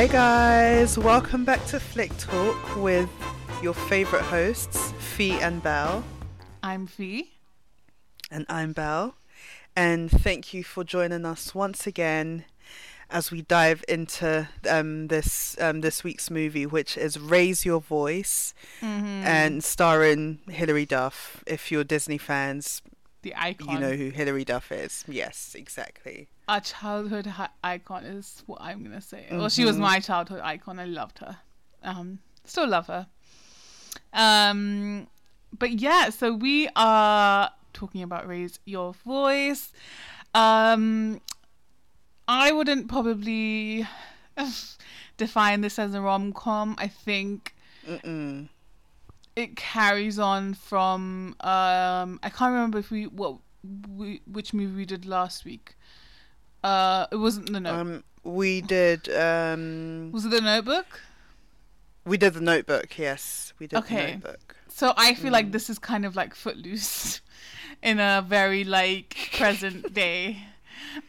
Hi, guys. Welcome back to Flick Talk with your favorite hosts, Fee and Belle. I'm Fee. And I'm Belle. And thank you for joining us once again as we dive into um, this um, this week's movie, which is Raise Your Voice, Mm-hmm. and starring Hilary Duff. If you're Disney fans, the icon. you know who Hilary Duff is. Yes, exactly. a childhood hi- icon is what I'm gonna say. Well, she was Mhm. my childhood icon. I loved her. Um, still love her. Um, but yeah, so we are talking about raise your voice. Um, I wouldn't probably define this as a rom com. I think Mm-mm. It carries on from um I can't remember if we what we which movie we did last week. Uh it wasn't the note. Um, we did. Um, was it the notebook? we did the Notebook. Yes, we did Okay. the Notebook. So I feel like Mm. this is kind of like footloose in a very like present day.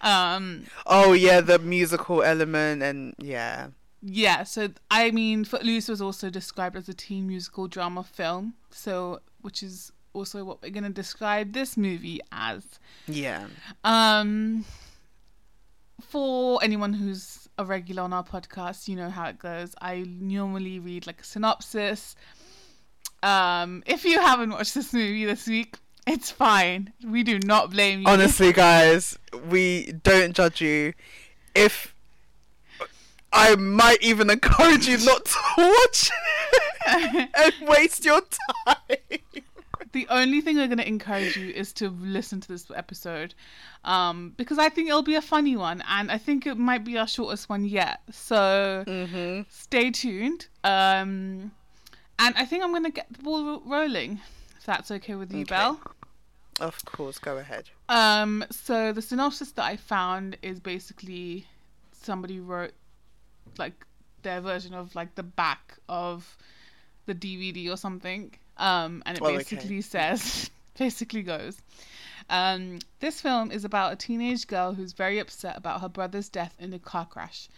Um Oh yeah, the musical element and yeah. Yeah, so I mean Footloose was also described as a teen musical drama film. So which is also what we're going to describe this movie as. Yeah. Um, for anyone who's a regular on our podcast, you know how it goes. I normally read like a synopsis. Um, if you haven't watched this movie this week, it's fine. We do not blame you. Honestly, guys, we don't judge you. If I might even encourage you not to watch it and waste your time. the only thing we're going to encourage you is to listen to this episode um, because I think it'll be a funny one and I think it might be our shortest one yet. So Mm-hmm. stay tuned. Um, and I think I'm going to get the ball rolling, if that's okay with you, Okay. Belle. Of course, go ahead. Um, so the synopsis that I found is basically somebody wrote like their version of like the back of the DVD or something. Um, and it Oh, okay. basically says, basically goes, um, this film is about a teenage girl who's very upset about her brother's death in a car crash.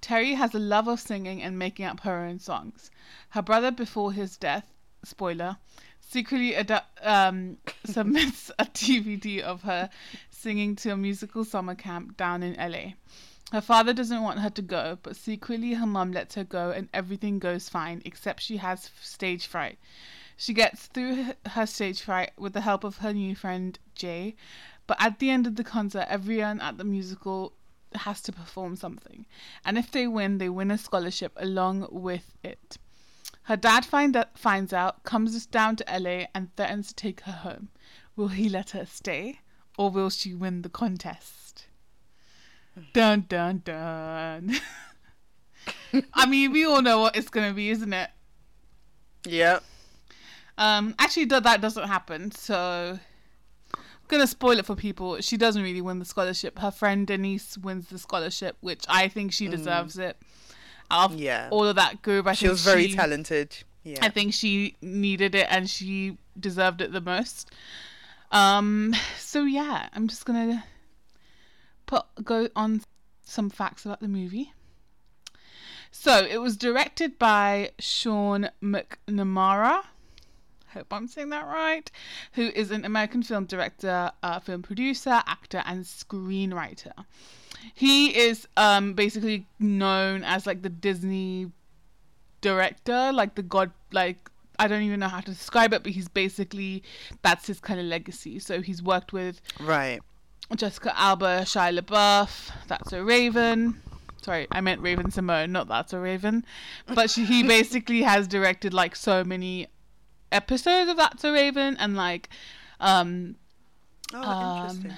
Terry has a love of singing and making up her own songs. Her brother, before his death, spoiler, secretly adu- um, submits a DVD of her singing to a musical summer camp down in LA. Her father doesn't want her to go, but secretly her mum lets her go and everything goes fine except she has stage fright. She gets through her stage fright with the help of her new friend Jay, but at the end of the concert, everyone at the musical has to perform something. And if they win, they win a scholarship along with it. Her dad find out, finds out, comes down to LA, and threatens to take her home. Will he let her stay, or will she win the contest? Dun dun dun. I mean, we all know what it's gonna be, isn't it? Yeah. Um, actually, that that doesn't happen. So, I'm gonna spoil it for people. She doesn't really win the scholarship. Her friend Denise wins the scholarship, which I think she deserves it. Out Yeah. all of that group, I She think was very she- talented. Yeah. I think she needed it and she deserved it the most. Um, so yeah, I'm just gonna put go on some facts about the movie. So it was directed by Sean McNamara. Hope I'm saying that right. Who is an American film director, uh, film producer, actor, and screenwriter. He is um, basically known as like the Disney director, like the god, like I don't even know how to describe it, but he's basically that's his kind of legacy. So he's worked with right. Jessica Alba, Shia LaBeouf, That's So Raven. Sorry, I meant Raven-Symoné, not That's So Raven. But she, he basically has directed like so many episodes of That's So Raven and like um Oh, um, interesting.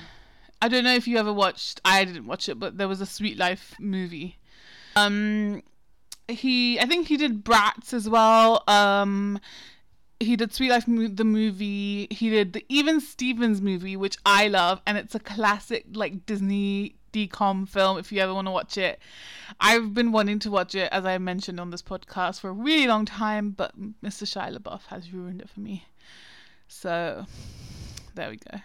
I don't know if you ever watched. I didn't watch it, but there was a Sweet Life movie. Um, he, I think he did Bratz as well. Um, he did Sweet Life mo- the movie. He did the Even Stevens movie, which I love, and it's a classic like Disney DCOM film. If you ever want to watch it, I've been wanting to watch it as I mentioned on this podcast for a really long time, but Mr. Shia LaBeouf has ruined it for me. So there we go.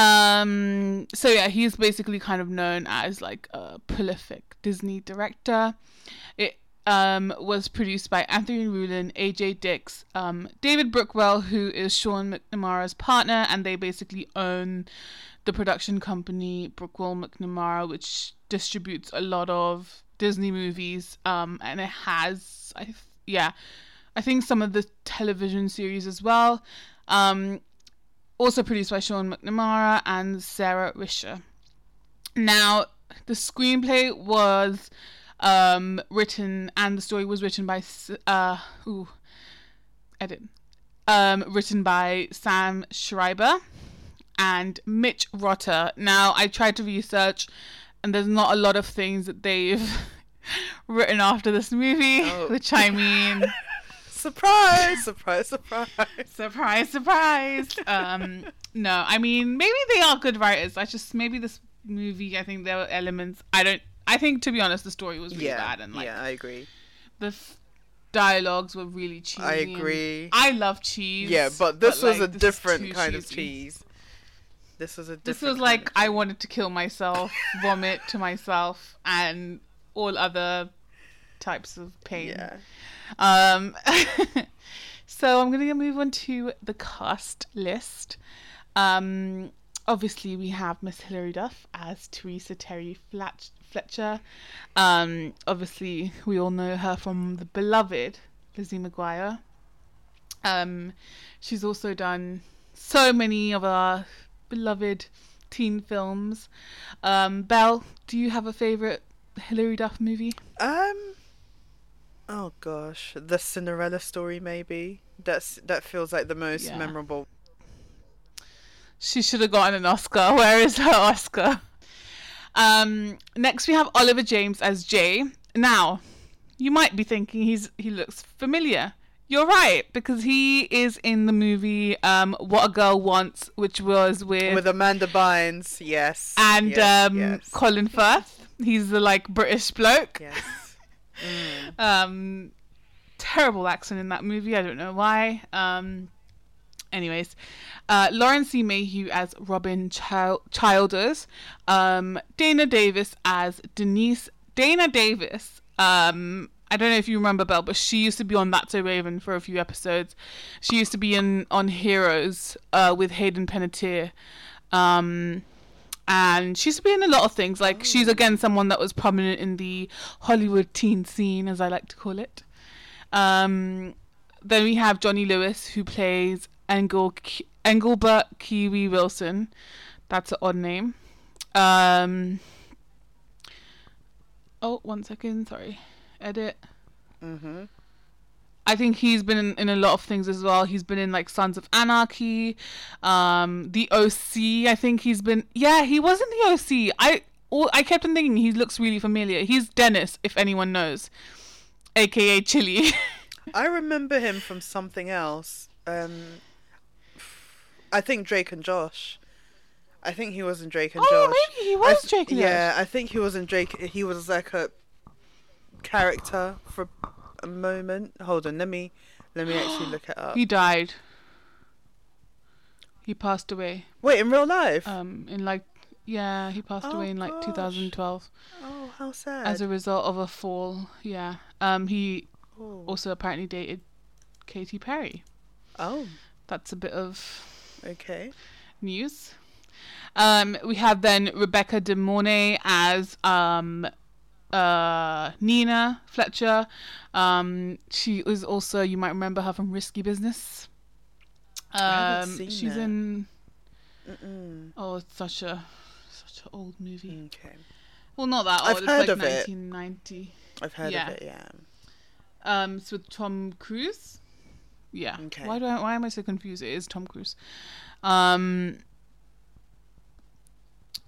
Um, so yeah, he's basically kind of known as like a prolific Disney director. It um, was produced by Anthony Rhulen, AJ Dix, um, David Brookwell, who is Sean McNamara's partner, and they basically own the production company Brookwell McNamara, which distributes a lot of Disney movies. Um, and it has, I th- yeah, I think some of the television series as well. Um, also produced by Sean McNamara and Sara Risher. Now, the screenplay was um, written and the story was written by uh, ooh, edit, um, written by Sam Schreiber and Mitch Rotter. Now, I tried to research, and there's not a lot of things that they've written after this movie, oh. which I mean. surprise, surprise, surprise. surprise, surprise. Um, no, I mean, maybe they are good writers. I just, maybe this movie, I think there were elements. I don't, I think, to be honest, the story was really yeah, bad. And like, yeah, I agree. The f- dialogues were really cheesy. I agree. I love cheese. Yeah, but this but, was like, a different kind cheesy. of cheese. This was a different. This was like I wanted to kill myself, vomit to myself, and all other types of pain. Yeah. Um, so I'm gonna move on to the cast list. Um, obviously we have Miss Hilary Duff as Teresa Terry Flat- Fletcher. Um, obviously we all know her from the beloved Lizzie McGuire. Um, she's also done so many of our beloved teen films. Um, Belle, do you have a favorite Hilary Duff movie? Um, Oh gosh, the Cinderella story maybe. That's that feels like the most yeah. memorable. She should have gotten an Oscar. Where is her Oscar? Um, next we have Oliver James as Jay. Now, you might be thinking he's he looks familiar. You're right because he is in the movie um, What a Girl Wants, which was with with Amanda Bynes, yes, and yes, um, yes. Colin Firth. He's the like British bloke. Yes. Mm. Um, terrible accent in that movie. I don't know why. Um, anyways, uh, Lauren C. Mayhew as Robin Childers, um, Dana Davis as Denise. Dana Davis. Um, I don't know if you remember Belle, but she used to be on That's So Raven for a few episodes. She used to be in on Heroes uh, with Hayden Panettiere. Um, and she's been in a lot of things. Like she's oh. again someone that was prominent in the Hollywood teen scene, as I like to call it. Um, then we have Johnny Lewis, who plays Engel Engelbert Kiwi Wilson. That's an odd name. Um, oh, one second. Sorry. Edit. Mhm. I think he's been in, in, a lot of things as well. He's been in like Sons of Anarchy, um, the OC. I think he's been. Yeah, he was in the OC. I I kept on thinking he looks really familiar. He's Dennis, if anyone knows, aka Chili. I remember him from something else. Um, I think Drake and Josh. I think he was in Drake and oh, Josh. Oh, maybe he was th- Drake and yeah, Josh. I think he was in Drake. He was like a character for a moment. Hold on, let me let me actually look it up. He died. He passed away. Wait, in real life? Um, in like yeah, he passed oh, away in like gosh. 2012. Oh, how sad. As a result of a fall. Yeah. Um, he oh. also apparently dated Katy Perry. Oh. That's a bit of okay news. Um, we have then Rebecca De Mornay as um, uh, Nina Fletcher. Um, she is also you might remember her from Risky Business. Um, she's that. in. Mm-mm. Oh, it's such a such an old movie. Okay. Well, not that old. I've it's heard like of 1990. it. I've heard yeah. of it. Yeah. Um, it's with Tom Cruise. Yeah. Okay. Why do I, why am I so confused? It is Tom Cruise. Um,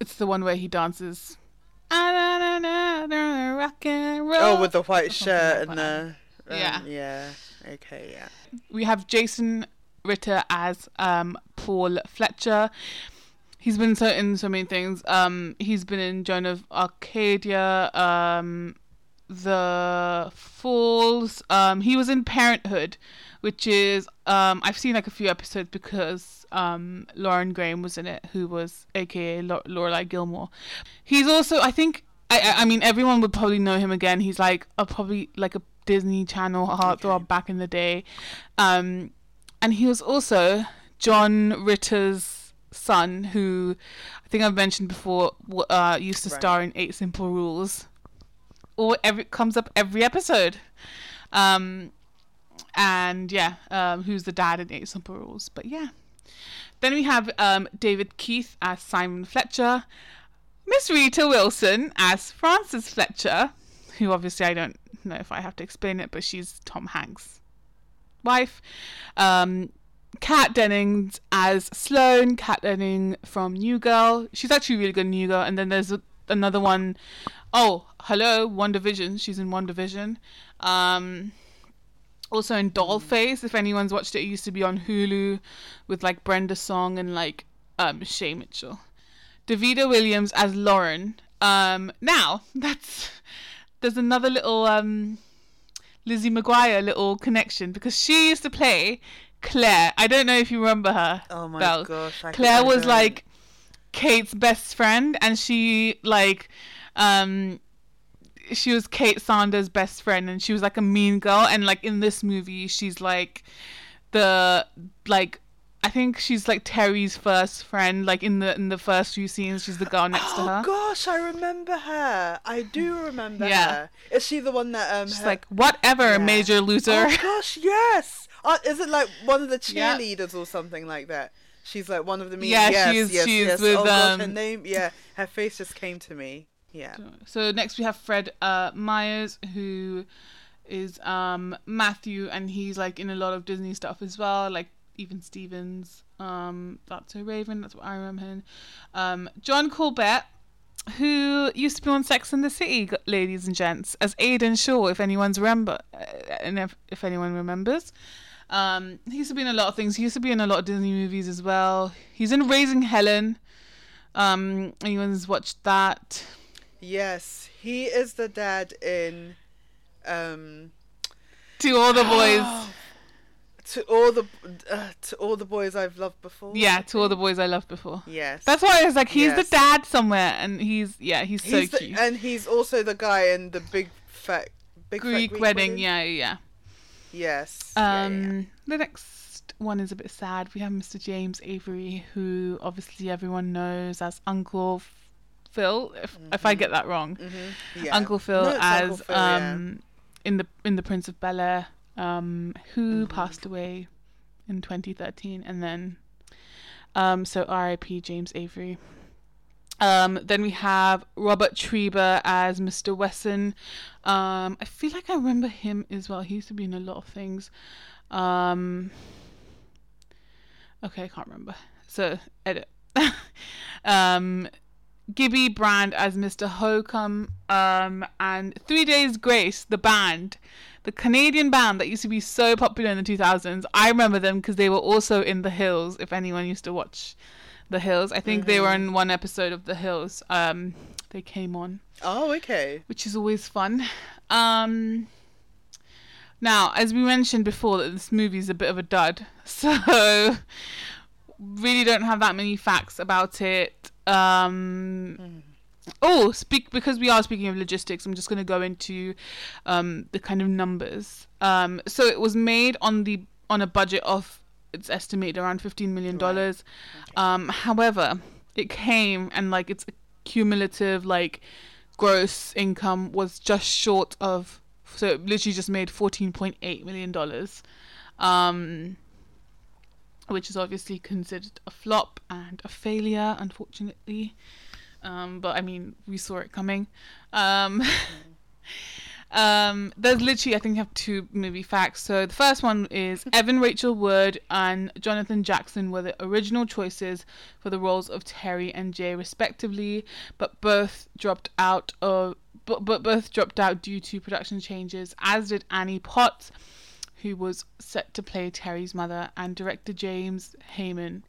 it's the one where he dances rock and roll. Oh, with the white shirt and the um, yeah, yeah. Okay, yeah. We have Jason Ritter as um, Paul Fletcher. He's been so in so many things. Um, he's been in Joan of Arcadia, um, the Falls. Um, he was in Parenthood, which is um, I've seen like a few episodes because um, Lauren Graham was in it, who was AKA Lor- Lorelai Gilmore. He's also, I think, I, I I mean, everyone would probably know him again. He's like a probably like a Disney Channel heartthrob Okay. back in the day, um, and he was also John Ritter's son, who I think I've mentioned before, uh, used to Right. star in Eight Simple Rules. Or every comes up every episode. Um, and yeah, um, who's the dad in Eight Simple Rules? But yeah, then we have um, David Keith as Simon Fletcher, Miss Rita Wilson as Frances Fletcher, who obviously I don't know if I have to explain it, but she's Tom Hanks' wife. Um, Kat Dennings as Sloane, Kat Denning from New Girl. She's actually really good in New Girl. And then there's a, another one oh hello, WandaVision. She's in WandaVision. Um, also in Dollface, if anyone's watched it, it used to be on Hulu with like Brenda Song and like um, Shay Mitchell. Davida Williams as Lauren. Um, now that's there's another little um, Lizzie McGuire little connection because she used to play Claire. I don't know if you remember her. Oh my Belle. gosh. I Claire was like Kate's best friend, and she like um she was Kate Sanders' best friend, and she was like a mean girl. And like in this movie, she's like the like I think she's like Terry's first friend. Like in the in the first few scenes, she's the girl next to her. Oh gosh, I remember her. I do remember Yeah. her. Is she the one that um? She's her- like whatever, Yeah. major loser. Oh gosh, yes. Uh, is it like one of the Yeah. cheerleaders or something like that? She's like one of the mean. Yeah, yes, she's- yes, she's yes. with, oh gosh, her um, name. Yeah, her face just came to me. Yeah. So next we have Fred uh, Meyers, who is um, Matthew, and he's like in a lot of Disney stuff as well, like even Stevens. Um, that's So Raven. That's what I remember him. Um, John Corbett, who used to be on Sex and the City, ladies and gents, as Aidan Shaw, if anyone's remember, uh, and if, if anyone remembers. Um, he used to be in a lot of things. He used to be in a lot of Disney movies as well. He's in Raising Helen. Um, anyone's watched that? Yes, he is the dad in. Um, To all the boys. to all the uh, to all the boys I've loved before. Yeah, to all the boys I loved before. Yes. That's why I was like, he's Yes. the dad somewhere, and he's yeah, he's, he's so the, cute. and he's also the guy in the big fat big Fat Greek, wedding, yeah, yeah. Yes. yeah. yeah, Um, yeah. the next one is a bit sad. We have Mr. James Avery, who obviously everyone knows as Uncle Phil. If if I get that wrong, Mhm, yeah. Uncle Phil No, as Uncle Phil, yeah. um in the in the Prince of Bel Air, um, who Mm-hmm. passed away in 2013, and then um, so R.I.P. James Avery. Um, then we have Robert Trebor as Mr. Wesson. Um, I feel like I remember him as well. He used to be in a lot of things. Um, okay, I can't remember. So edit. um, Gibby Brand as Mr. Holcomb, um, and Three Days Grace, the band, the Canadian band that used to be so popular in the 2000s. I remember them because they were also in The Hills. If anyone used to watch The Hills, I think they were in one episode of The Hills. Um, they came on, Oh, okay. which is always fun. Um, now, as we mentioned before, that this movie is a bit of a dud, so really don't have that many facts about it. Um, Oh, speak because we are speaking of logistics. I'm just going to go into um, the kind of numbers. Um, so it was made on the on a budget of it's estimated around 15 million dollars. Um, however, it came and like its cumulative like gross income was just short of so it literally just made 14.8 million dollars. Um, which is obviously considered a flop and a failure, unfortunately. Um, but I mean, we saw it coming. Um, um, there's literally, I think, I have two movie facts. So the first one is Evan Rachel Wood and Jonathan Jackson were the original choices for the roles of Terry and Jay, respectively, but both dropped out of. But, but both dropped out due to production changes, as did Annie Potts, who was set to play Terry's mother, and director James Heyman.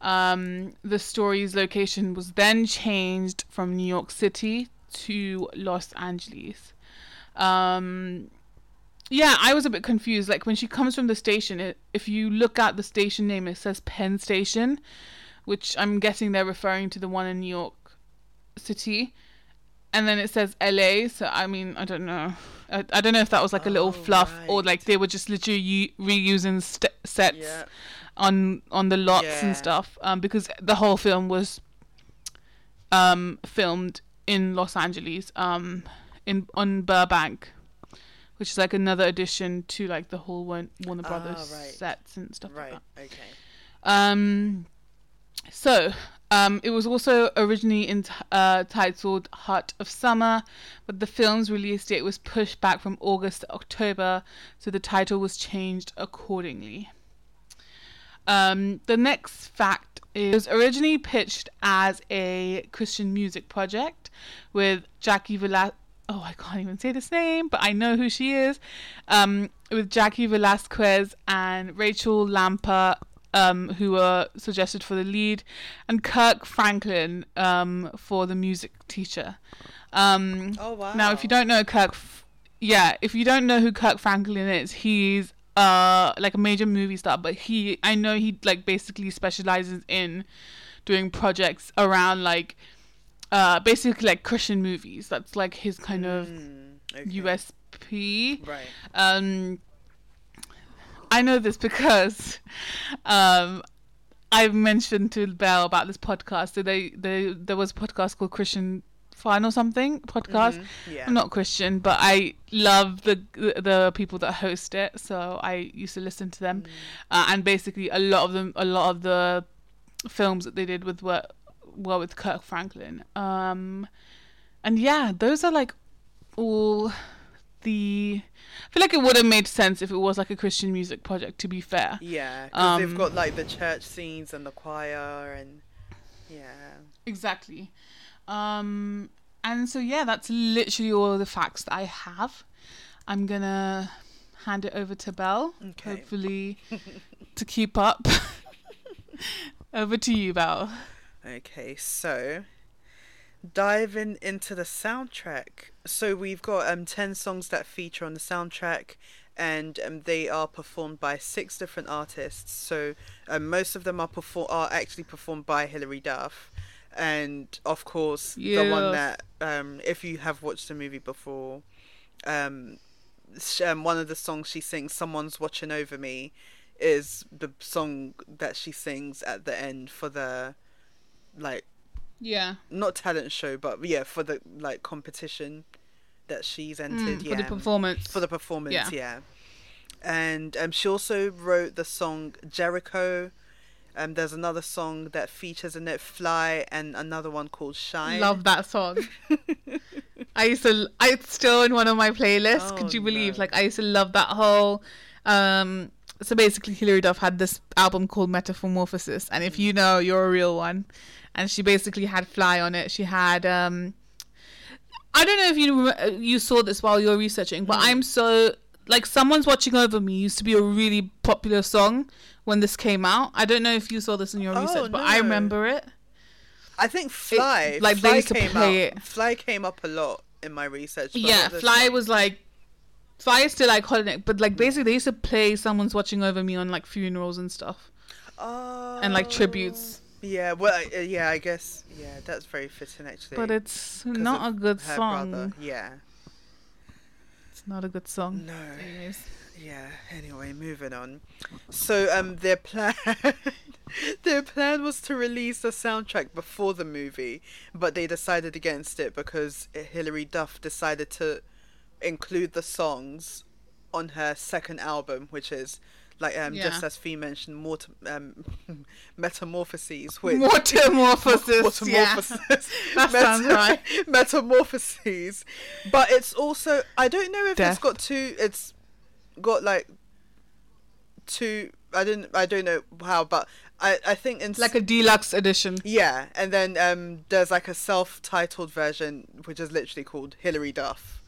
Um, the story's location was then changed from New York City to Los Angeles. Um, yeah, I was a bit confused. Like when she comes from the station, it, if you look at the station name, it says Penn Station, which I'm guessing they're referring to the one in New York City, and then it says LA. So I mean, I don't know. I, I don't know if that was like a little Oh, fluff or like they were just literally u- reusing st- sets Yeah. on on the lots Yeah. and stuff. Um, because the whole film was um filmed in Los Angeles. Um, in on Burbank, which is like another addition to like the whole Warner Ah, Brothers right. sets and stuff like Right. that. Okay. Um, so um, it was also originally in, uh, titled Heart of Summer, but the film's release date was pushed back from August to October, so the title was changed accordingly. Um, the next fact is it was originally pitched as a Christian music project with Jaci Velas. Oh, I can't even say this name, but I know who she is. Um, with Jaci Velasquez and Rachael Lampa, um, who were suggested for the lead, and Kirk Franklin um, for the music teacher. Um, Oh wow. now, if you don't know Kirk, yeah, if you don't know who Kirk Franklin is, he's uh like a major movie star, but he, I know he like basically specializes in doing projects around like uh basically like Christian movies. That's like his kind of Mm, okay. USP. Right. Um, I know this because um, I've mentioned to Belle about this podcast. So they, they there was a podcast called Christian Fun or something podcast. Mhm, Yeah. I'm not Christian, but I love the the people that host it. So I used to listen to them, uh, and basically a lot of them, a lot of the films that they did with were were with Kirk Franklin. Um, and yeah, those are like all the. I feel like it would have made sense if it was like a Christian music project. To be fair, Yeah, because they've Um, got like the church scenes and the choir and yeah. Exactly. Um, and so yeah, that's literally all the facts that I have. I'm gonna hand it over to Belle, Okay. hopefully to keep up. over to you, Belle. Okay, so diving into the soundtrack. So we've got um ten songs that feature on the soundtrack, and um, they are performed by six different artists. So um, most of them are perform are actually performed by Hilary Duff, and of course the one that um if you have watched the movie before, um, sh- um one of the songs she sings, "Someone's Watching Over Me." Is the song that she sings at the end for the like Yeah. not talent show, but yeah, for the like competition that she's entered. Mm, yeah, For the performance. for the performance. Yeah. Yeah, and um, she also wrote the song Jericho. Um, there's another song that features in it Fly, and another one called Shine. Love that song. I used to. I it's still in one of my playlists. Oh, Could you believe? no. Like I used to love that whole. Um, so basically, Hilary Duff had this album called Metamorphosis, and if you know, you're a real one. And she basically had Fly on it. She had. um I don't know if you you saw this while you were researching, but I'm so like someone's watching over me used to be a really popular song when this came out. I don't know if you saw this in your Oh, research, but I remember it. I think Fly. like, they Fly used to came play up. it. Fly came up a lot in my research. yeah, Fly was like Fly is still iconic, but like basically they used to play "Someone's Watching Over Me" on like funerals and stuff, Oh. and like tributes. Yeah, well, uh, yeah, I guess. Yeah, that's very fitting actually. But it's not a good song. brother. Yeah. It's not a good song. No. Anyways. Yeah. Anyway, moving on. So, um, their plan, their plan was to release the soundtrack before the movie, but they decided against it because Hilary Duff decided to include the songs on her second album, which is like um just as Fee mentioned, more um, metamorphoses. Which Metamorphosis. Yeah. That sounds right. Metamorphoses. But it's also I don't know if Death. it's got two it's got like two I didn't I don't know how but I I think in Like a deluxe edition. yeah, and then um there's like a self-titled version which is literally called Hilary Duff.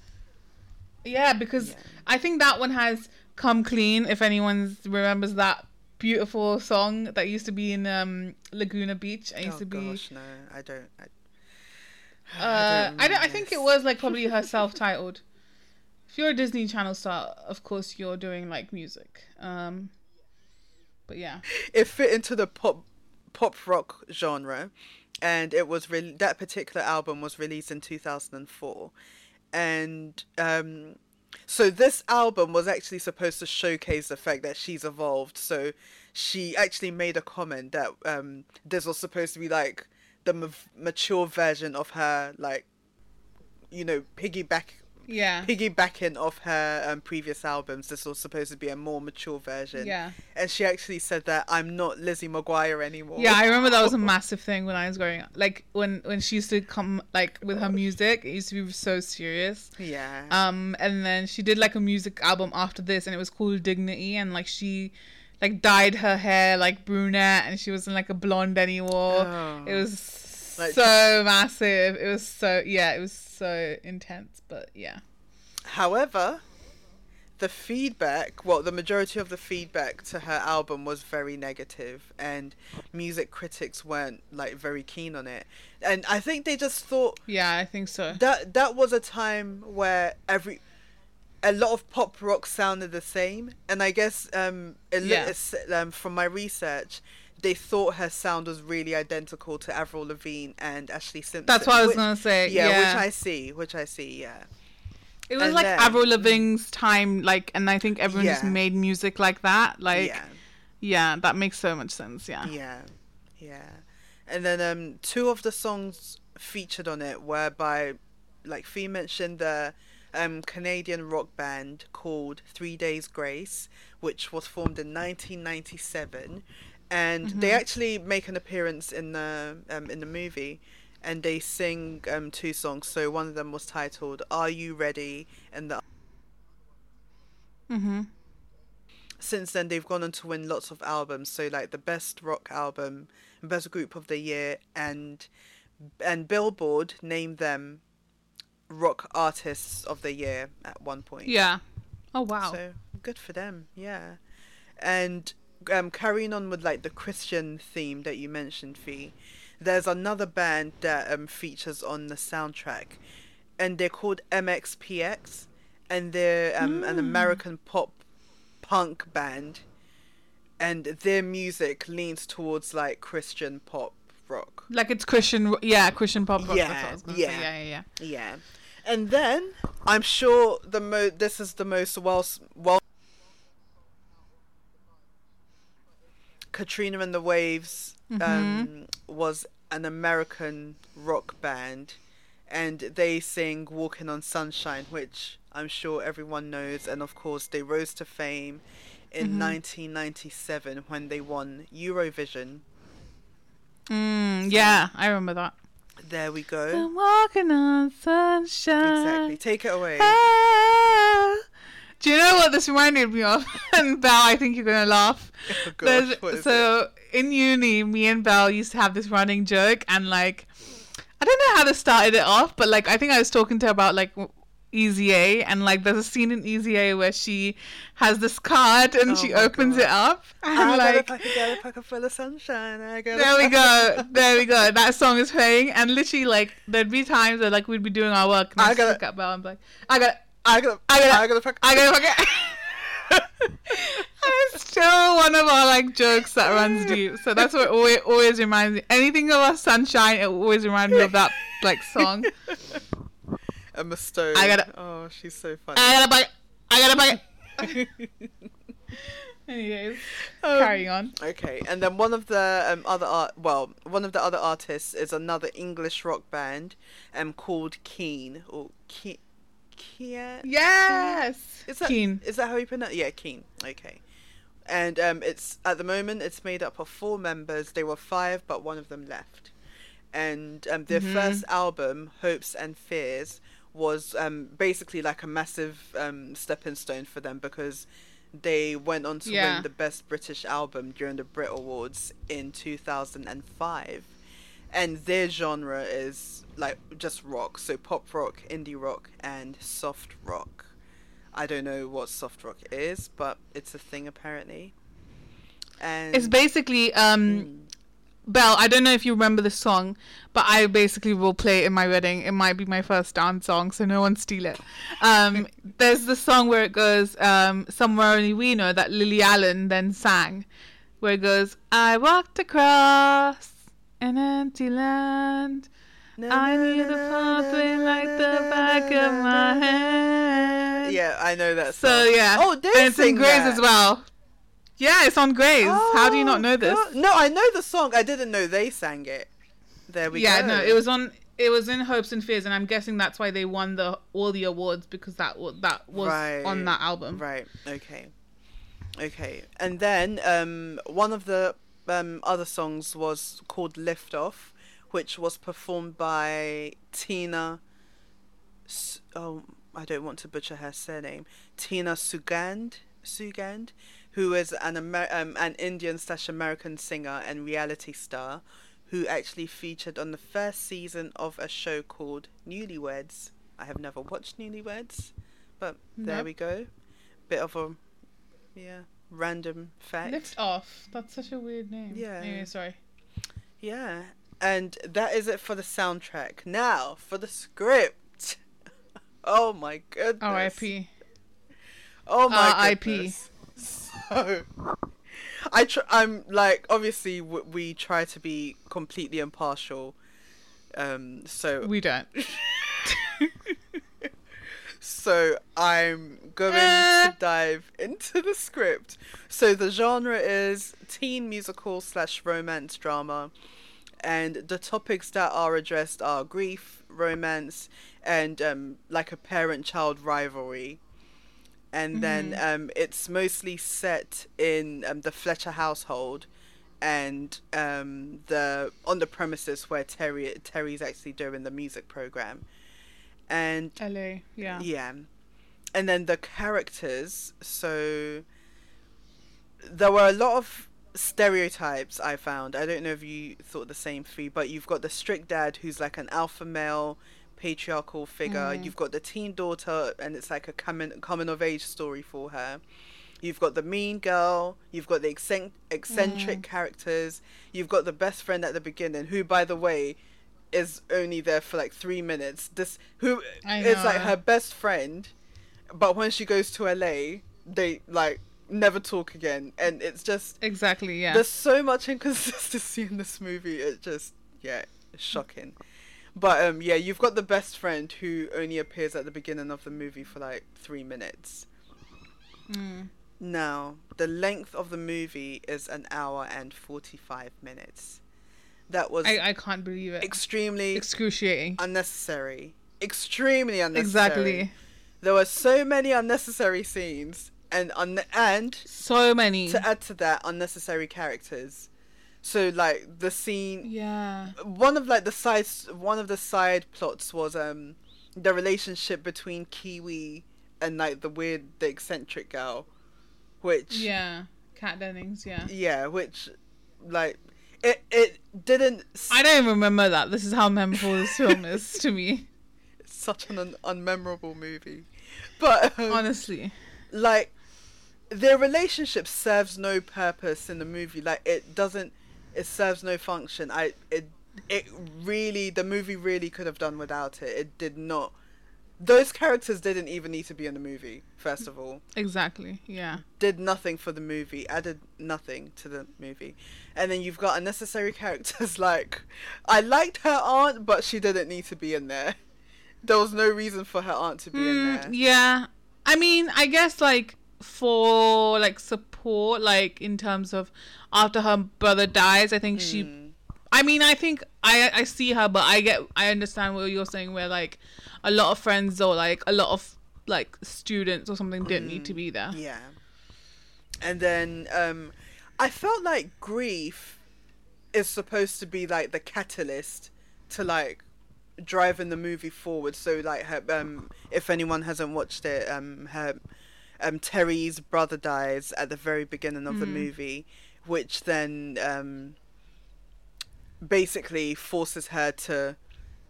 Yeah, because Yeah. I think that one has "Come Clean." If anyone remembers that beautiful song that used to be in um, Laguna Beach, I used oh to be. gosh, no, I don't I, Uh, I don't. I think it was like probably her self-titled. if you're a Disney Channel star, of course you're doing like music. Um, but yeah, it fit into the pop pop rock genre, and it was re- that particular album was released in two thousand and four, and um, so this album was actually supposed to showcase the fact that she's evolved. So she actually made a comment that um, this was supposed to be like the m- mature version of her, like you know, piggyback yeah, piggybacking off her um, previous albums. This was supposed to be a more mature version. yeah, And she actually said that I'm not Lizzie McGuire anymore. yeah. I remember that was a massive thing when I was growing up. Like when when she used to come like with her music, it used to be so serious. Yeah. Um, and then she did like a music album after this, and it was called Dignity, and like she like dyed her hair like brunette, and she wasn't like a blonde anymore. Oh. It was Like- so massive. It was so yeah, it was so intense. But yeah, However, the feedback, well, the majority of the feedback to her album was very negative, and music critics weren't like very keen on it. And I think they just thought yeah, I think so. that that was a time where every a lot of pop rock sounded the same, and I guess um, it, li- Yeah. um from my research. They thought her sound was really identical to Avril Lavigne and Ashlee Simpson. That's what I was which- gonna say. yeah, Yeah, which I see, which I see, yeah. it was and like then- Avril Lavigne's time, like, and I think everyone just made music like that. Like, yeah. yeah, that makes so much sense. Yeah. Yeah, yeah. And then um, two of the songs featured on it were by, like Fee mentioned, the um, Canadian rock band called Three Days Grace, which was formed in 1997, and they actually make an appearance in the um, in the movie. And they sing um, two songs. So one of them was titled "Are You Ready?" and the Mm-hmm. since then they've gone on to win lots of albums so like the best rock album best group of the year and and billboard named them rock artists of the year at one point Yeah. Oh wow. so good for them yeah and um carrying on with like the christian theme that you mentioned fee there's another band that um features on the soundtrack and they're called mxpx and they're um, an american pop punk band and their music leans towards like christian pop rock Like it's Christian, yeah, Christian pop rock. Yeah, that's what I was gonna yeah. Yeah, yeah, yeah. Yeah, and then I'm sure the mo this is the most well well. Katrina and the Waves um, was an American rock band, and they sing "Walking on Sunshine," which I'm sure everyone knows. And of course, they rose to fame in 1997 when they won Eurovision. Mm, yeah, I remember that. There we go. I'm walking on sunshine. Exactly. Take it away. Ah. Do you know what this reminded me of? and Belle, I think you're gonna laugh. Oh, gosh, There's- what is so in uni, me and Belle used to have this running joke, and like, I don't know how this started it off, but like, I think I was talking to her about like Easy A, and like, there's a scene in Easy A where she has this card and Oh she opens God. it up, and I like, got a pocket, got a pocket full of sunshine. I got there we go. There we go. That song is playing, and literally, like, there'd be times where, like, we'd be doing our work, and I gotta- look at Belle and be like, I got, I got, I I got- got, I got a pocket. I got, okay. and it's still one of our like jokes that runs deep. So that's what always, always reminds me. Anything about sunshine, it always reminds me of that like song. Emma Stone. I gotta- Oh, she's so funny. I got a bucket. I got a bucket. Anyways, Um, carrying on. Okay, and then one of the um, other art, well, one of the other artists is another English rock band, um, called Keane or Keane. Keane. Yes. Is that Keane. is that how you pronounce? Yeah, Keane. Okay. And um, it's at the moment it's made up of four members. They were five, but one of them left. And um, their Mhm. first album, Hopes and Fears, was um, basically like a massive um, stepping stone for them because they went on to Yeah. win the best British album during the Brit Awards in 2005. And their genre is like just rock, so pop rock, indie rock, and soft rock. I don't know what soft rock is, but it's a thing apparently. And It's basically um Mm. Belle, I don't know if you remember the song, but I basically will play it in my wedding. It might be my first dance song, so no one steal it. Um, there's the song where it goes, um, Somewhere Only We Know, that Lily Allen then sang, where it goes, I walked across an empty land. I knew the pathway like the back of my hand. Yeah, I know that. So yeah. Oh, they and it's in that. as well. Yeah, it's on Grace. How do you not Oh, know this? God. No, I know the song. I didn't know they sang it. There we yeah, go. Yeah, no, it was on. It was in Hopes and Fears, and I'm guessing that's why they won the all the awards because that was that was Right. on that album. Right. Okay. Okay. And then um, one of the um, other songs was called "Lift Off," which was performed by Tina. S- oh, I don't want to butcher her surname. Tina Sugandh. Sugandh, who is an Amer- um, an Indian slash American singer and reality star, who actually featured on the first season of a show called Newlyweds. I have never watched Newlyweds, but there Nope. we go. Bit of a yeah random fact. Lift off. That's such a weird name. Yeah. Anyway, sorry. Yeah, and that is it for the soundtrack. Now for the script. oh my goodness. R.I.P. Oh my R.I.P.. So, I tr- I'm like obviously w- we try to be completely impartial. Um, so We don't. so I'm going Eh. to dive into the script. So the genre is teen musical slash romance drama, and the topics that are addressed are grief, romance, and um, like a parent-child rivalry. And then um, it's mostly set in um, the Fletcher household, and um, the on the premises where Terry Terry's actually doing the music program, and L.A. Yeah. yeah. And then the characters, so there were a lot of stereotypes I found. I don't know if you thought the same three, but you've got the strict dad who's like an alpha male patriarchal figure. Mm. You've got the teen daughter and it's like a coming coming of age story for her. You've got the mean girl, you've got the eccentric Mm. characters, you've got the best friend at the beginning, who by the way is only there for like three minutes. This who I like her best friend, but when she goes to LA, they like never talk again, and it's just Exactly. Yeah. there's so much inconsistency in this movie. It just yeah, it's shocking. But um yeah, you've got the best friend who only appears at the beginning of the movie for like three minutes. Mm. Now, the length of the movie is an hour and 45 minutes. That was I I can't believe it. extremely Excruciating. unnecessary. Extremely unnecessary. Exactly. There were so many unnecessary scenes and un- and So many. to add to that unnecessary characters. So like the scene yeah. one of like the sides one of the side plots was um the relationship between Kiwi and like the weird the eccentric girl which Yeah. Kat Dennings. Yeah. yeah which like it it didn't I don't even remember that. This is how memorable this film is to me. it's such an un- unmemorable movie but um, Honestly. like their relationship serves no purpose in the movie like it doesn't it serves no function i it it really the movie really could have done without it it did not those characters didn't even need to be in the movie first of all Exactly. Yeah. did nothing for the movie added nothing to the movie and then you've got unnecessary characters like i liked her aunt but she didn't need to be in there there was no reason for her aunt to be in Mm, there yeah. I mean, I guess like for like support, like in terms of after her brother dies, I think she. Mm. I mean, I think I I see her, but I get I understand what you're saying. Where like a lot of friends or like a lot of like students or something didn't need to be there. Yeah. And then um I felt like grief is supposed to be like the catalyst to like driving the movie forward. So like her um if anyone hasn't watched it, um her um Terry's brother dies at the very beginning of the Mhm. movie, which then um basically forces her to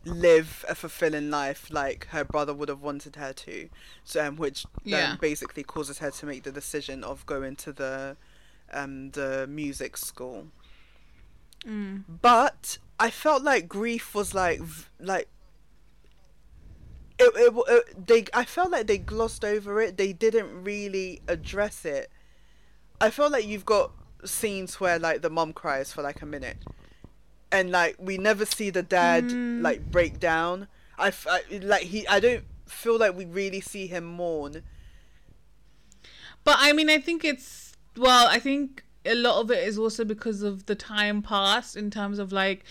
live a fulfilling life like her brother would have wanted her to so um, which then Yeah. basically causes her to make the decision of going to the um the music school Mm. but I felt like grief was like v- like it, it, it they I felt like they glossed over it. They didn't really address it. I felt like you've got scenes where like the mom cries for like a minute, and like we never see the dad Mm. like break down. I like he I don't feel like we really see him mourn. But I mean, I think it's well. I think a lot of it is also because of the time passed in terms of like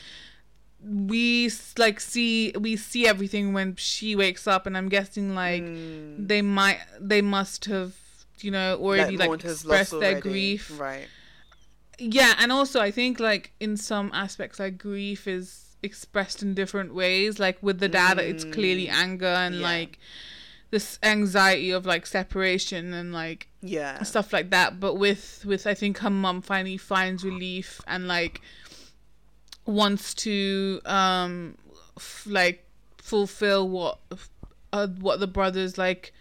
we like see we see everything when she wakes up, and I'm guessing like Mm. they might they must have you know already like, his expressed their grief. Right. Yeah, and also I think like in some aspects like grief is expressed in different ways. Like with the dad, it's clearly anger and Mm. Yeah. like this anxiety of like separation and like Yeah. stuff like that but with with i think her mom finally finds relief and like wants to um f- like fulfill what uh, what the brothers like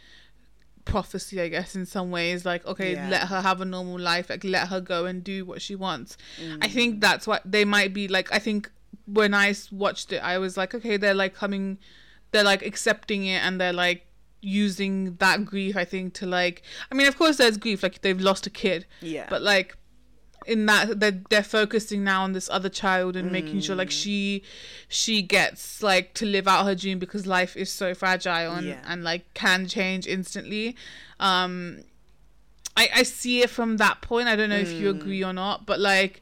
prophecy i guess in some ways like okay Yeah. let her have a normal life like let her go and do what she wants Mm. i think that's what they might be like i think when i watched it i was like okay they're like coming they're like accepting it and they're like using that grief i think to like i mean of course there's grief like they've lost a kid Yeah. but like in that they're, they're focusing now on this other child and making sure Mm. like she she gets like to live out her dream because life is so fragile and, Yeah. and like can change instantly um i i see it from that point i don't know if you Mm. agree or not but like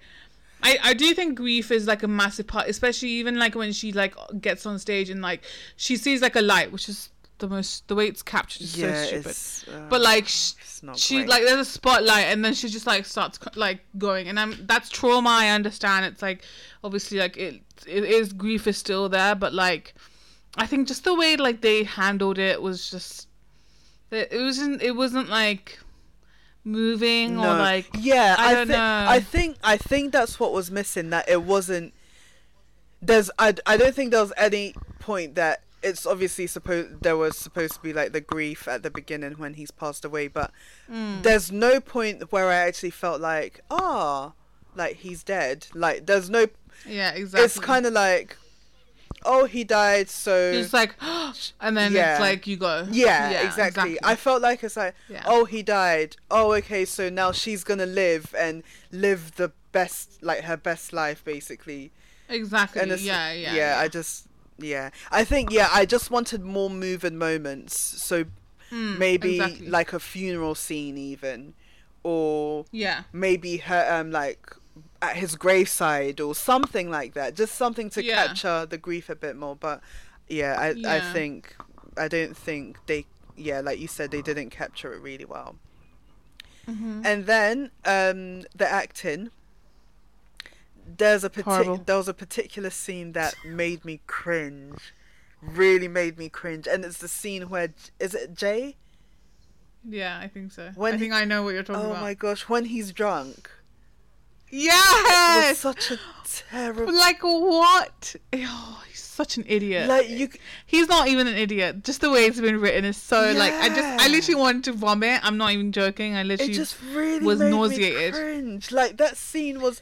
I, I do think grief is like a massive part, especially even like when she like gets on stage and like she sees like a light, which is the most the way it's captured is yeah, so stupid. uh, But like sh- she great. like there's a spotlight and then she just like starts like going and I'm that's trauma. I understand it's like obviously like it it is grief is still there, but like I think just the way like they handled it was just it, it wasn't it wasn't like moving or like yeah I i, don't thi- know. i think i think that's what was missing that it wasn't there's i, I don't think there was any point that it's obviously supposed there was supposed to be like the grief at the beginning when he's passed away but Mm. there's no point where i actually felt like ah like he's dead like there's no yeah exactly. it's kind of like oh he died so it's like and then Yeah. it's like you go Yeah, yeah exactly. I felt like it's like, Yeah. oh, he died. Oh, okay, so now she's gonna live and live the best, like her best life, basically. exactly yeah yeah yeah. I just, yeah, I think, yeah, I just wanted more moving moments. So Mm, maybe exactly. like a funeral scene, even, or yeah maybe her, um, like at his graveside or something like that. Just something to Yeah. capture the grief a bit more. But yeah, I, I think, I don't think they, yeah, like you said, they didn't capture it really well. Mhm. And then um, the acting. There's a partic- there was a particular scene that made me cringe, really made me cringe, and it's the scene where is it Jay? yeah I think so. When I he- I know what you're talking Oh about. Oh my gosh, when he's drunk, it yes such a terrible. like what? Oh, he's such an idiot. Like you, he's not even an idiot. Just the way it's been written is so like I just I literally wanted to vomit. I'm not even joking. I it literally just really was nauseated. Like that scene was,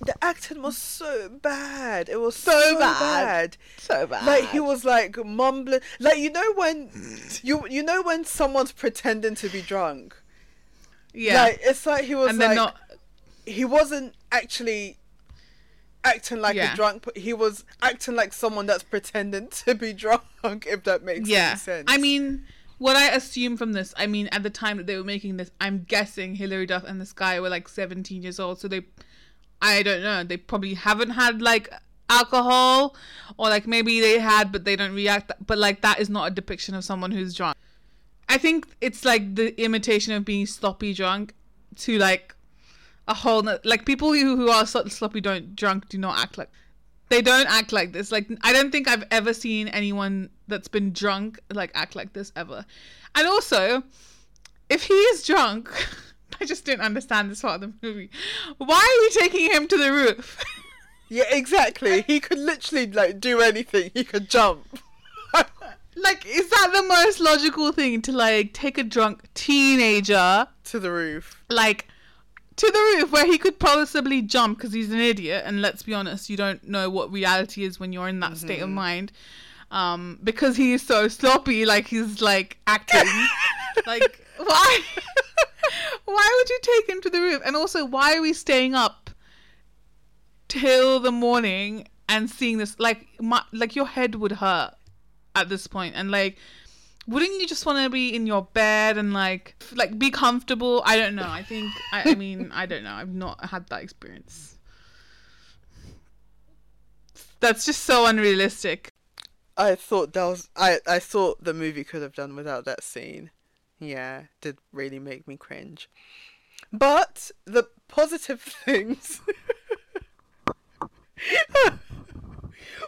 the acting was so bad. It was So so, bad. bad. so bad Like he was like mumbling, like you know when you you know when someone's pretending to be drunk. yeah Like it's like he was and like not... he wasn't actually acting like Yeah. a drunk, but he was acting like someone that's pretending to be drunk. If that makes yeah any sense. I mean what I assume from this I mean at the time that they were making this I'm guessing Hilary Duff and this guy were like 17 years old so they I don't know. They probably haven't had like alcohol or like maybe they had but they don't react but like that is not a depiction of someone who's drunk. I think it's like the imitation of being sloppy drunk to like a whole like people who, who are sloppy don't drunk do not act like they don't act like this. Like i don't think i've ever seen anyone that's been drunk like act like this ever. And also if he is drunk i just didn't understand this part of the movie why are we taking him to the roof yeah, exactly. He could literally like do anything. He could jump. like is that the most logical thing to like take a drunk teenager to the roof. like to the roof where he could possibly jump because he's an idiot. And let's be honest, you don't know what reality is when you're in that state of mm-hmm. mind. Um, because he is so sloppy, like he's like acting. like why? why would you take him to the roof? And also, why are we staying up till the morning and seeing this? Like, my, like your head would hurt at this point, and like wouldn't you just want to be in your bed and like like be comfortable i don't know i think I, I mean i don't know i've not had that experience that's just so unrealistic I thought that was I I thought the movie could have done without that scene. Yeah, did really make me cringe. But the positive things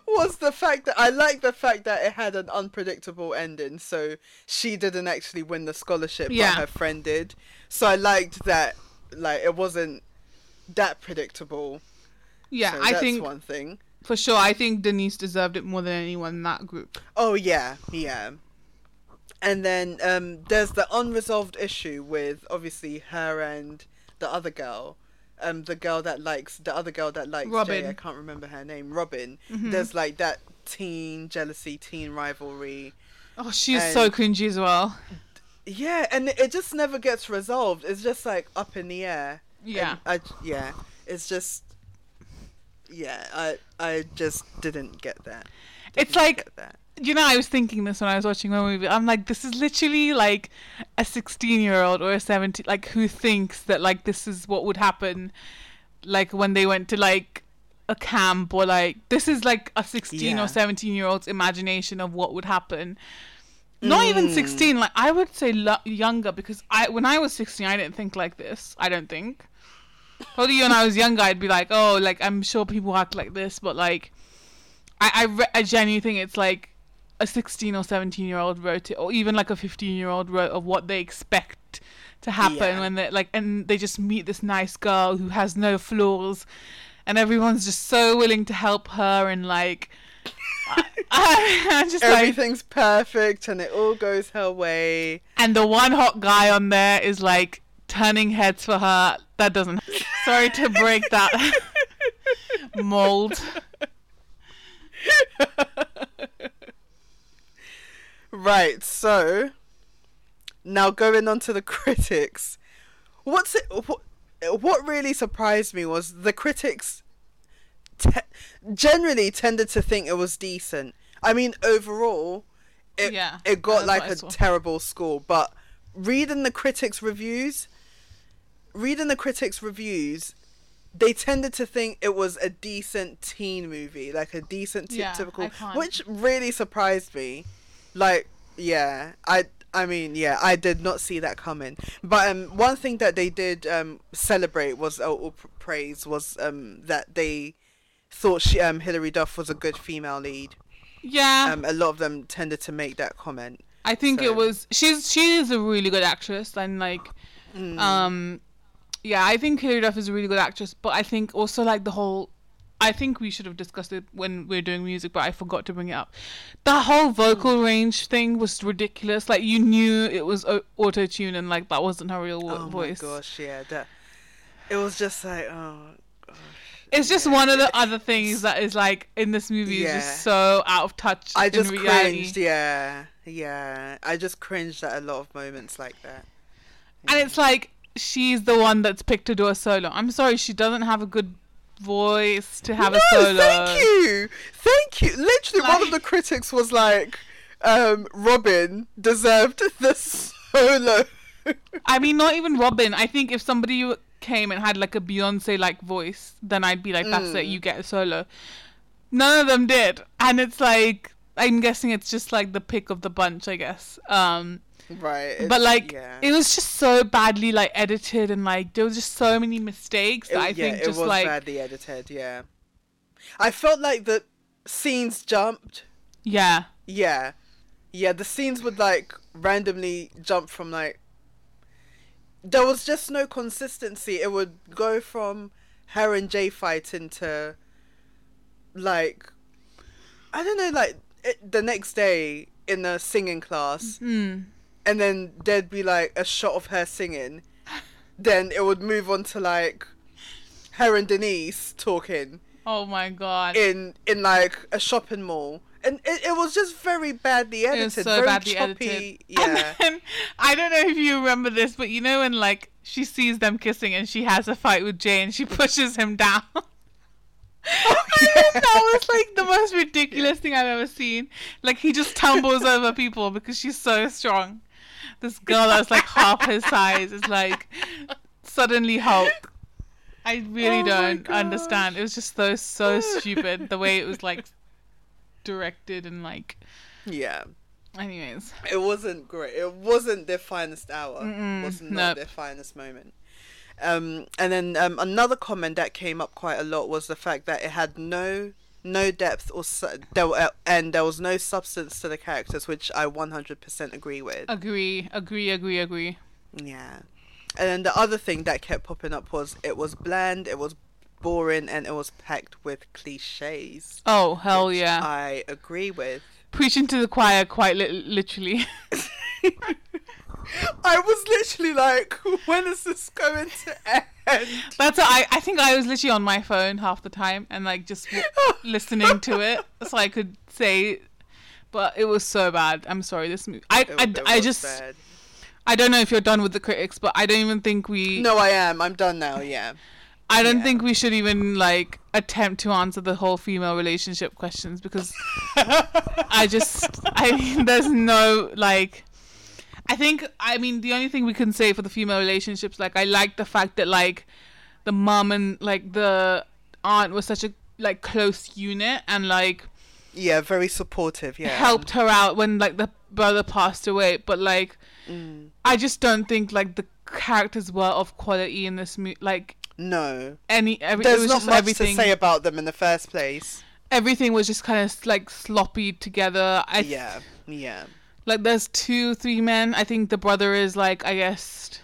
was the fact that I like the fact that it had an unpredictable ending. So she didn't actually win the scholarship, Yeah. but her friend did. So I liked that. Like it wasn't that predictable. yeah So i think one thing. For sure i think denise deserved it more than anyone in that group Oh yeah, yeah. And then um, there's the unresolved issue with obviously her and the other girl, um, the girl that likes the other girl that likes Robin. Jay. I can't remember her name. Robin. Mhm. There's like that teen jealousy, teen rivalry. oh she's so And- cringy as well Yeah, and it just never gets resolved. It's just like up in the air. yeah I yeah, it's just yeah. I I just didn't get that. It's Didn't like- that. you know, I was thinking this when I was watching my movie. I'm like, this is literally like a 16 year old or a 17, like who thinks that like this is what would happen, like when they went to like a camp or like this is like a 16 Yeah. or 17 year old's imagination of what would happen. Not even Mm. 16, like I would say lo- younger because I when I was 16, I didn't think like this. I don't think. Probably when I was younger, I'd be like, oh, like I'm sure people act like this, but like, I I, re- I genuinely think it's like a 16 or 17 year old wrote it, or even like a 15 year old wrote of what they expect to happen Yeah. when they like, and they just meet this nice girl who has no flaws, and everyone's just so willing to help her and like. I, just like, Everything's perfect and it all goes her way. and the one hot guy on there is like turning heads for her. That doesn't. Sorry to break that mold. Right, so now going on to the critics. What's it? What, what really surprised me was the critics te- generally tended to think it was decent. I mean, overall, it Yeah, it got like a terrible score. But reading the critics' reviews, reading the critics' reviews, they tended to think it was a decent teen movie, like a decent t- Yeah, typical, which really surprised me. Like, yeah, I, I mean, yeah, I did not see that coming. But um, one thing that they did um celebrate was uh, or praise was um that they thought she um Hilary Duff was a good female lead. Yeah, Um, a lot of them tended to make that comment. I think so- it was. She's she is a really good actress, and like, Mm. um, yeah, I think Hilary Duff is a really good actress. But I think also like the whole. I think we should have discussed it when we are doing music, but I forgot to bring it up. The whole vocal Mm. range thing was ridiculous. Like you knew it was auto tune, and like that wasn't her real oh voice. my gosh, yeah, that it was just like oh gosh. It's just Yeah. one of the other things that is like in this movie is just so out of touch. I in just reality. cringed, yeah, yeah. I just cringed at a lot of moments like that. And it's like she's the one that's picked to do a solo. I'm sorry, she doesn't have a good voice to have no, a solo. thank you, thank you. Literally, one of the critics was like, um, "Robin deserved the solo." I mean, not even Robin. I think if somebody came and had like a Beyonce like voice, then I'd be like, that's it, Mm. you get a solo. None of them did, and it's like I'm guessing it's just like the pick of the bunch, I guess. Um, right, but like yeah. it was just so badly like edited, and like there was just so many mistakes It- that I yeah, think it just was like badly edited. Yeah, I felt like the scenes jumped. yeah, Yeah, yeah. The scenes would like randomly jump from like. There was just no consistency. It would go from her and Jay fighting to, like, I don't know, like it, the next day in the singing class, mm. And then there'd be like a shot of her singing. then it would move on to like her and Denise talking Oh my god. in in like a shopping mall, and it, it was just very badly edited, so very badly choppy. edited. Yeah, And then, I don't know if you remember this, but you know when like she sees them kissing and she has a fight with Jay and she pushes him down. that was like the most ridiculous thing I've ever seen. Like he just tumbles over people because she's so strong. This girl that's like half his size is like suddenly Hulk. I really Oh don't understand. It was just so so stupid the way it was like directed and like yeah. anyways. It wasn't great. It wasn't their finest hour. Mm-mm, It was not nope. their finest moment. Um, and then um, another comment that came up quite a lot was the fact that it had no no depth or su- there were, uh, and there was no substance to the characters, which I 100% agree with. Agree, agree, agree, agree. Yeah. And then the other thing that kept popping up was it was bland, it was boring, and it was packed with cliches. Oh hell which yeah! I agree with. Preaching to the choir, quite li- literally. I was literally like, when is this going to end? That's what I. I think I was literally on my phone half the time and like just listening to it, so I could say. But it was so bad. I'm sorry. This movie. I It- I, it I just. bad. I don't know if you're done with the critics, but I don't even think we. No, I am. I'm done now. Yeah. I don't yeah. think we should even like attempt to answer the whole female relationship questions because I just I mean there's no like I think I mean the only thing we can say for the female relationships like I like the fact that like the mom and like the aunt was such a like close unit and like Yeah, very supportive. Yeah. helped her out when like the brother passed away but like Mm. I just don't think like the characters were of quality in this movie like No. any every There's was not much everything to say about them in the first place. everything was just kind of like sloppy together. I Yeah. Yeah. Like there's two, three men. I think the brother is like I guess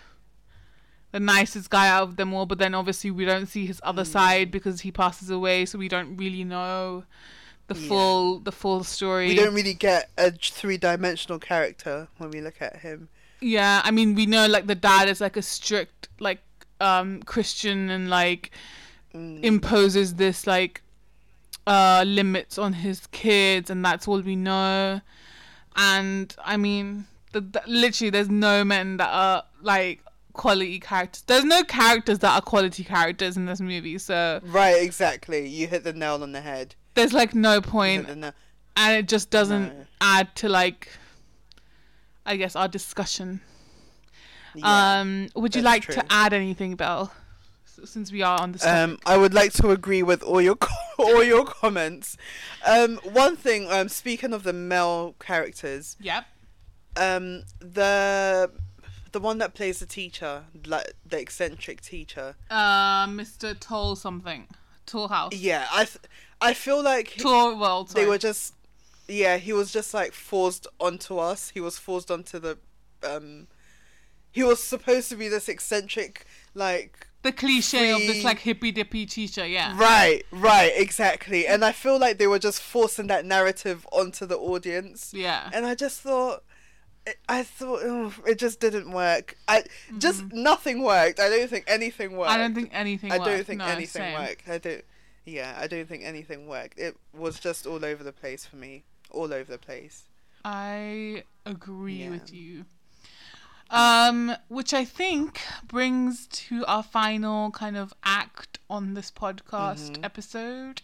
the nicest guy out of them all, but then obviously we don't see his Mm. other side because he passes away, so we don't really know the Yeah. full the full story. We don't really get a three-dimensional character when we look at him. Yeah, I mean we know like the dad is like a strict like um Christian and like Mm. imposes this like uh limits on his kids and that's all we know and i mean the, the, literally there's no men that are like quality characters there's no characters that are quality characters in this movie so Right, exactly. You hit the nail on the head. there's like no point the nail- and it just doesn't No. add to like i guess our discussion Yeah. um would you like true. to add anything belle since we are on this topic. Um, I would like to agree with all your all your comments. Um, one thing, um, speaking of the male characters, yep um, the the one that plays the teacher, like the eccentric teacher. uh mr toll something toll house Yeah, I th- I feel like he- tour world they were just yeah he was just like forced onto us. He was forced onto the um. He was supposed to be this eccentric like the cliche of this like hippy dippy teacher yeah Right, right, exactly. And I feel like they were just forcing that narrative onto the audience. yeah And I just thought, I thought oh, it just didn't work. I just nothing worked. I don't think anything worked. Mm-hmm. i don't think anything I worked. don't think no, anything same. worked. I don't. Yeah, I don't think anything worked. It was just all over the place for me. All over the place. i agree Yeah. with you um which i think brings to our final kind of act on this podcast Mm-hmm. episode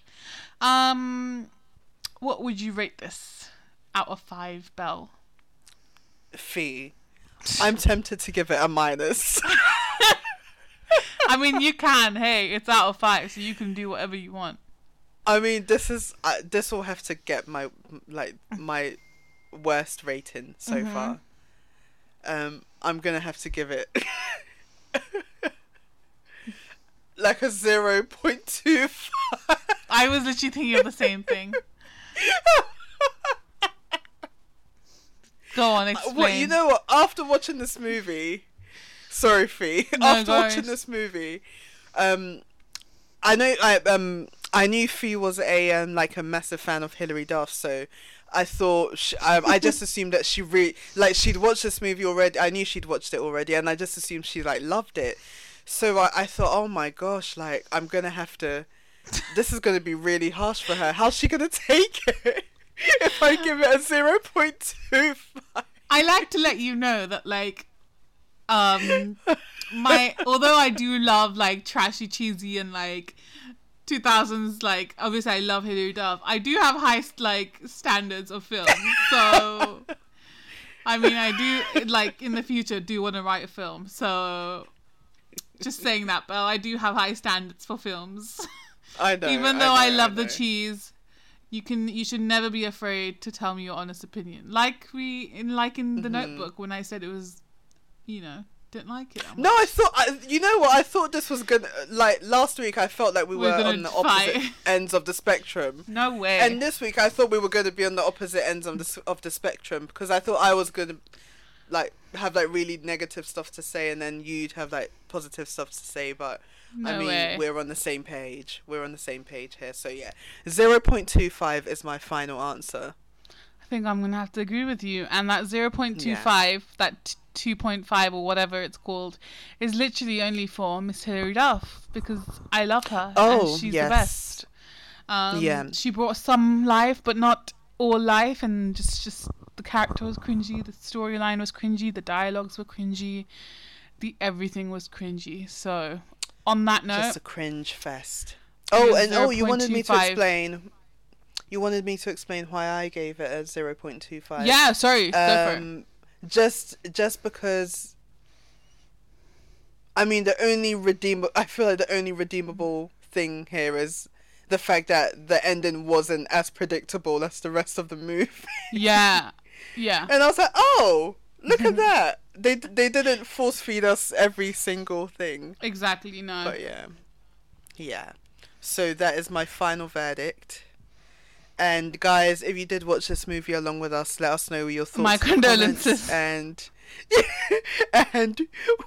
um what would you rate this out of five Belle Fee. I'm tempted to give it a minus. i mean you can hey it's out of five so you can do whatever you want I mean, this is uh, this will have to get my like my worst rating so Mhm. far. Um, I'm gonna have to give it like a zero point two five. i was literally thinking of the same thing go on explain Well, you know what? After watching this movie, sorry, Fee. No, After watching this movie, um, I know I um I knew Fee was a um, like a massive fan of Hilary Duff, so I thought she, um, I just assumed that she really like she'd watched this movie already. I knew she'd watched it already, and I just assumed she like loved it. So I, I thought, oh my gosh, like I'm gonna have to. This is gonna be really harsh for her. How's she gonna take it if I give it a zero point two five? I like to let you know that like um my although I do love like trashy cheesy and like 2000s like obviously I love Hilary Duff. I do have high like standards of film. So I mean I do like in the future do want to write a film. So just saying that but I do have high standards for films. I know. even though I, know, love the cheese you can you should never be afraid to tell me your honest opinion. Like we in like in the Mm-hmm. notebook when I said it was you know didn't like it No, I thought. I, you know what? I thought this was gonna like last week. I felt like we We're were on the opposite fight. ends of the spectrum. no way And this week, I thought we were going to be on the opposite ends of the of the spectrum because I thought I was going to like have like really negative stuff to say, and then you'd have like positive stuff to say. But I mean, way. we're on the same page. We're on the same page here. So yeah, zero point two five is my final answer. I think I'm gonna have to agree with you. And that 0.25, that t- 2.5 or whatever it's called, is literally only for Miss Hilary Duff because I love her. Oh, and she's yes. the best. Um, Yeah. She brought some life, but not all life, and just just the character was cringy, the storyline was cringy, the dialogues were cringy, the everything was cringy. So, on that note, Just a cringe fest. Oh, and oh, you wanted me to explain. You wanted me to explain why I gave it a zero point two five. yeah, sorry, go for it. um, just just because I mean the only redeemable I feel like the only redeemable thing here is the fact that the ending wasn't as predictable as the rest of the movie. Yeah, yeah. and I was like, "Oh, look at that. They they didn't force feed us every single thing." Exactly, no. But yeah. Yeah. So that is my final verdict. And guys, if you did watch this movie along with us, let us know your thoughts. My condolences. And and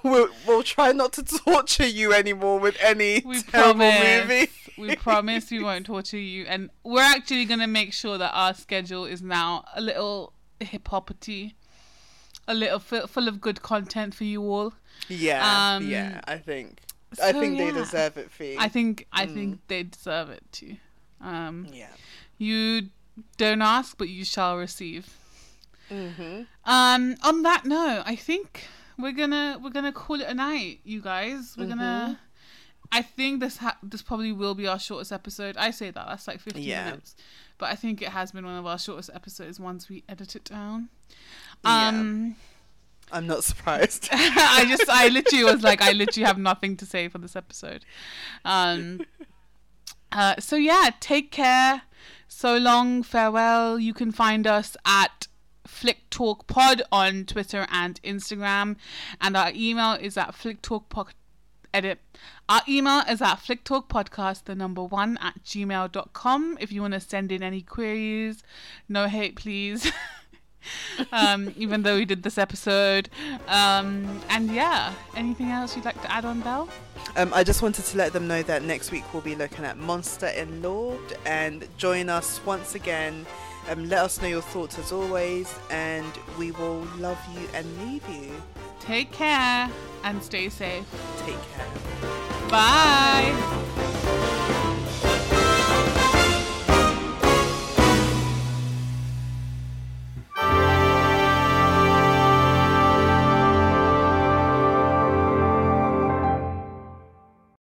we'll, we'll try not to torture you anymore with any We terrible promise. movie. we promise we won't torture you, and we're actually gonna make sure that our schedule is now a little hip hoppity, a little f- full of good content for you all. Yeah, Um, yeah. I think I so, think they deserve it, Fee. I think I Mm. think they deserve it too. Um, Yeah. you don't ask, but you shall receive. Mhm. Um, on that note, I think we're gonna we're gonna call it a night, you guys. We're gonna. I think this ha- this probably will be our shortest episode. I say that that's like fifteen Yeah. minutes, but I think it has been one of our shortest episodes once we edit it down. Yeah. Um, I'm not surprised. I just I literally was like I literally have nothing to say for this episode. Um, uh, so yeah, take care. So long, farewell. You can find us at Flick Talk Pod on Twitter and Instagram, and our email is at Flick Talk flicktalkpod. Edit. Our email is at flicktalkpodcast, the number one at gmail.com. If you want to send in any queries, no hate, please. um, even though we did this episode. Um, and yeah, anything else you'd like to add on, Belle? Um, I just wanted to let them know that next week we'll be looking at Monster-in-Law and join us once again. Um, let us know your thoughts as always, and we will love you and leave you. Take care and stay safe. Take care. Bye.